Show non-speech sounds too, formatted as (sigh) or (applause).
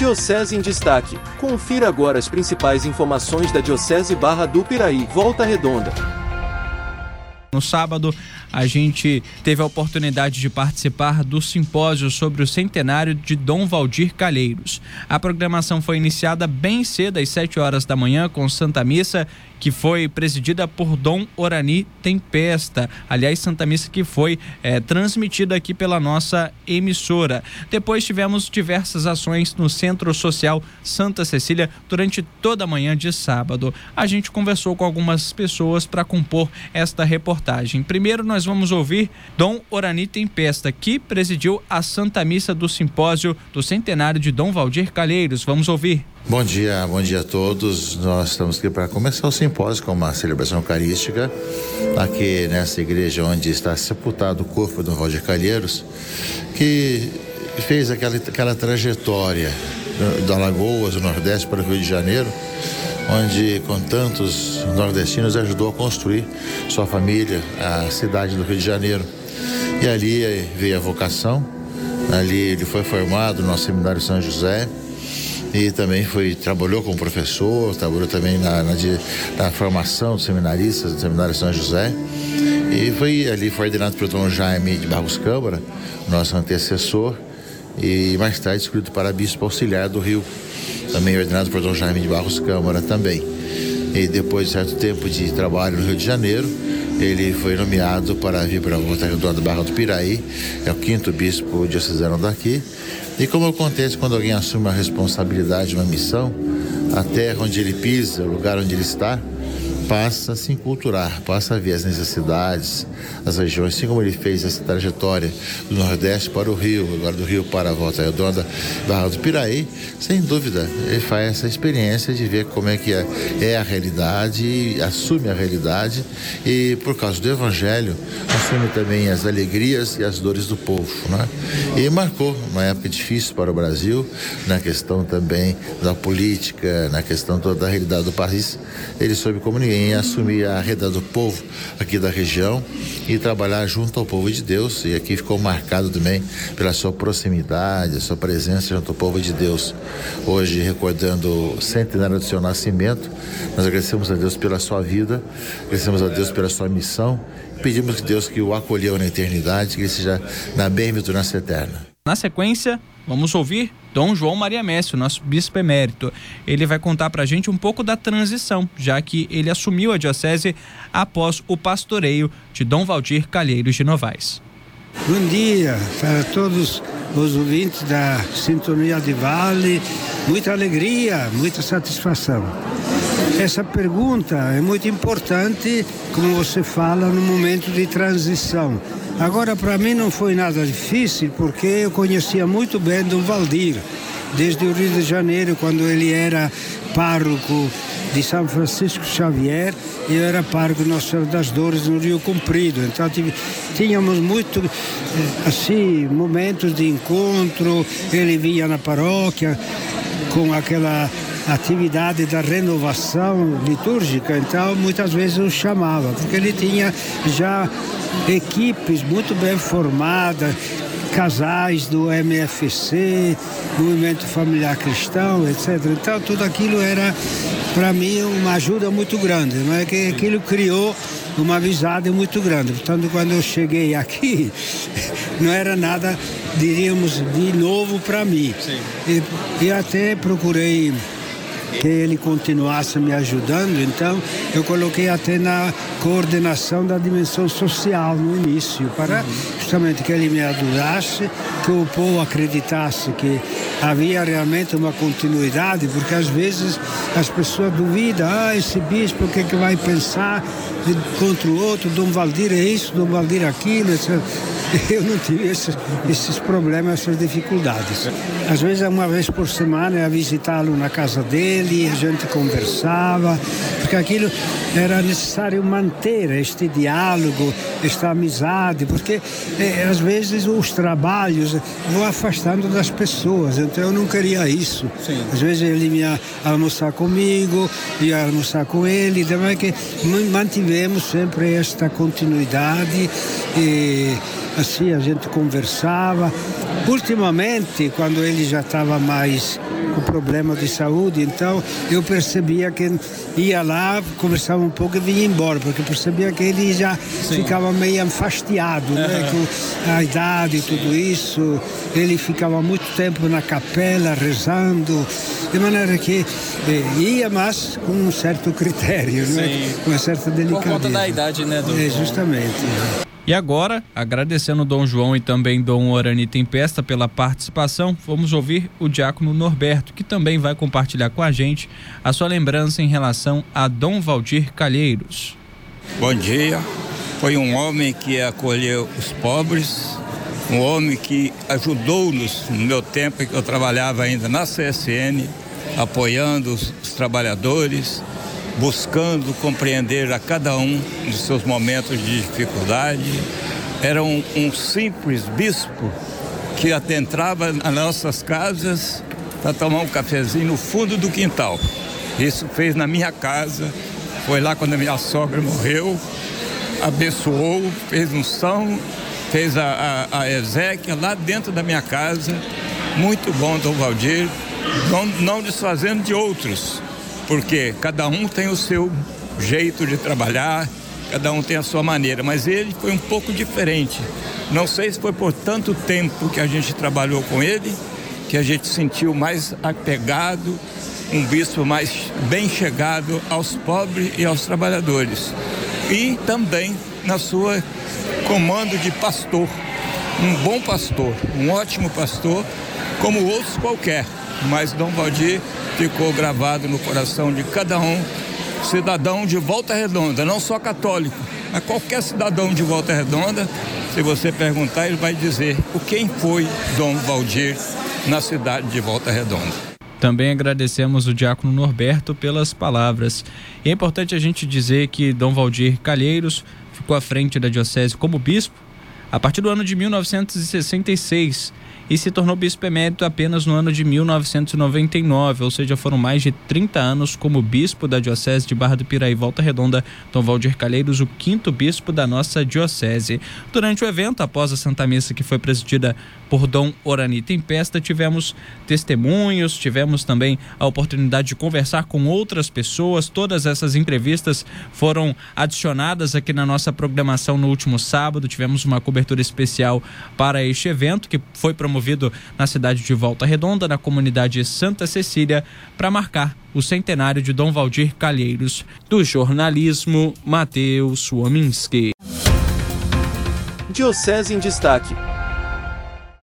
Diocese em Destaque. Confira agora as principais informações da Diocese Barra do Piraí, Volta Redonda. No sábado, a gente teve a oportunidade de participar do simpósio sobre o centenário de Dom Valdir Calheiros. A programação foi iniciada bem cedo, às 7 horas da manhã, com Santa Missa que foi presidida por Dom Orani Tempesta. Aliás, Santa Missa que foi é, transmitida aqui pela nossa emissora. Depois tivemos diversas ações no Centro Social Santa Cecília durante toda a manhã de sábado. A gente conversou com algumas pessoas para compor esta reportagem. Primeiro, nós vamos ouvir Dom Orani Tempesta, que presidiu a Santa Missa do Simpósio do Centenário de Dom Valdir Calheiros. Vamos ouvir. Bom dia, bom dia a todos. Nós estamos aqui para começar o simpósio com uma celebração eucarística aqui nessa igreja onde está sepultado o corpo do Roger Calheiros, que fez aquela, aquela trajetória da Lagoas, do Nordeste para o Rio de Janeiro, onde com tantos nordestinos ajudou a construir sua família, a cidade do Rio de Janeiro. E ali veio a vocação, ali ele foi formado no seminário São José, e também foi trabalhou como professor, trabalhou também na, na, na formação dos seminaristas do Seminário São José. E foi ali foi ordenado pelo Dom Jaime de Barros Câmara, nosso antecessor, e mais tarde escolhido para bispo auxiliar do Rio, também ordenado por Dom Jaime de Barros Câmara também. E depois de certo tempo de trabalho no Rio de Janeiro, ele foi nomeado para vir para a Volta Redonda Barra do Piraí, é o quinto bispo diocesano daqui, e como acontece quando alguém assume uma responsabilidade, uma missão, a terra onde ele pisa, o lugar onde ele está, passa a se enculturar, passa a ver as necessidades, as regiões, assim como ele fez essa trajetória do Nordeste para o Rio, agora do Rio para a Volta Redonda, Barra do Piraí, sem dúvida, ele faz essa experiência de ver como é que é, é a realidade, assume a realidade e, por causa do Evangelho, assume também as alegrias e as dores do povo. Né? E marcou uma época difícil para o Brasil, na questão também da política, na questão toda da realidade do país. Ele soube como em assumir a reda do povo aqui da região e trabalhar junto ao povo de Deus. E aqui ficou marcado também pela sua proximidade, a sua presença junto ao povo de Deus. Hoje, recordando o centenário do seu nascimento, nós agradecemos a Deus pela sua vida, agradecemos a Deus pela sua missão pedimos que Deus que o acolheu na eternidade, que ele seja na bem-aventurança eterna. Na sequência, vamos ouvir Dom João Maria Messi, nosso bispo emérito. Ele vai contar para a gente um pouco da transição, já que ele assumiu a diocese após o pastoreio de Dom Valdir Calheiros de Novaes. Bom dia para todos os ouvintes da Sintonia de Vale. Muita alegria, muita satisfação. Essa pergunta é muito importante, como você fala, no momento de transição Agora, para mim não foi nada difícil, porque eu conhecia muito bem Dom Valdir, desde o Rio de Janeiro, quando ele era pároco de São Francisco Xavier eu era pároco Nossa Senhora das Dores no Rio Comprido. Então tínhamos muito eh, assim momentos de encontro. Ele vinha na paróquia com aquela atividade da renovação litúrgica, então muitas vezes eu chamava, porque ele tinha já equipes muito bem formadas, casais do MFC, Movimento Familiar Cristão, etc. Então tudo aquilo era para mim uma ajuda muito grande, não é que aquilo criou uma amizade muito grande. Portanto, quando eu cheguei aqui, (laughs) não era nada, diríamos, de novo para mim. E, e até procurei que ele continuasse me ajudando, então eu coloquei até na coordenação da dimensão social no início, para justamente que ele me ajudasse, que o povo acreditasse que havia realmente uma continuidade, porque às vezes as pessoas duvidam, ah, esse bispo, o que, é que vai pensar contra o outro, Dom Valdir é isso, Dom Valdir é aquilo, etc. (laughs) eu não tive esses, esses problemas, essas dificuldades. Às vezes, uma vez por semana, eu ia visitá-lo na casa dele, a gente conversava, porque aquilo era necessário manter este diálogo, esta amizade, porque é, às vezes os trabalhos vão afastando das pessoas, então eu não queria isso. Sim. Às vezes ele ia almoçar comigo, ia almoçar com ele, também que mantivemos sempre esta continuidade. E, assim a gente conversava. Ultimamente, quando ele já estava mais com problema de saúde, então eu percebia que ia lá, conversava um pouco e vinha embora, porque percebia que ele já Sim. ficava meio enfastiado, uhum. né, com a idade e tudo isso. Ele ficava muito tempo na capela rezando, de maneira que eh, ia, mas com um certo critério, né, com uma certa delicadeza. Por conta da idade, né, doutor? É, justamente. E agora, agradecendo Dom João e também Dom Orani Tempesta pela participação, vamos ouvir o diácono Norberto, que também vai compartilhar com a gente a sua lembrança em relação a Dom Valdir Calheiros. Bom dia. Foi um homem que acolheu os pobres, um homem que ajudou-nos no meu tempo em que eu trabalhava ainda na CSN, apoiando os, os trabalhadores, buscando compreender a cada um dos seus momentos de dificuldade. Era um, um simples bispo que adentrava nas nossas casas para tomar um cafezinho no fundo do quintal. Isso fez na minha casa, foi lá quando a minha sogra morreu, abençoou, fez um são, fez a, a, a lá dentro da minha casa. Muito bom, Dom Valdir, não, não desfazendo de outros, porque cada um tem o seu jeito de trabalhar, cada um tem a sua maneira, mas ele foi um pouco diferente. Não sei se foi por tanto tempo que a gente trabalhou com ele, que a gente sentiu mais apegado, um bispo mais bem chegado aos pobres e aos trabalhadores. E também na sua comando de pastor, um bom pastor, um ótimo pastor, como outros qualquer. Mas Dom Valdir ficou gravado no coração de cada um, cidadão de Volta Redonda, não só católico, mas qualquer cidadão de Volta Redonda, se você perguntar, ele vai dizer o quem foi Dom Valdir na cidade de Volta Redonda. Também agradecemos o diácono Norberto pelas palavras. E é importante a gente dizer que Dom Valdir Calheiros ficou à frente da diocese como bispo a partir do ano de 1966 e se tornou bispo emérito apenas no ano de 1999, ou seja, foram mais de 30 anos como bispo da Diocese de Barra do Piraí Volta Redonda, Dom Valdir Calheiros, o quinto bispo da nossa diocese. Durante o evento, após a Santa Missa que foi presidida por Dom Orani Tempesta, tivemos testemunhos, tivemos também a oportunidade de conversar com outras pessoas. Todas essas entrevistas foram adicionadas aqui na nossa programação no último sábado. Tivemos uma cobertura especial para este evento que foi promovido na cidade de Volta Redonda, na comunidade Santa Cecília, para marcar o centenário de Dom Valdir Calheiros. Do jornalismo, Matheus Wominski. Diocese em Destaque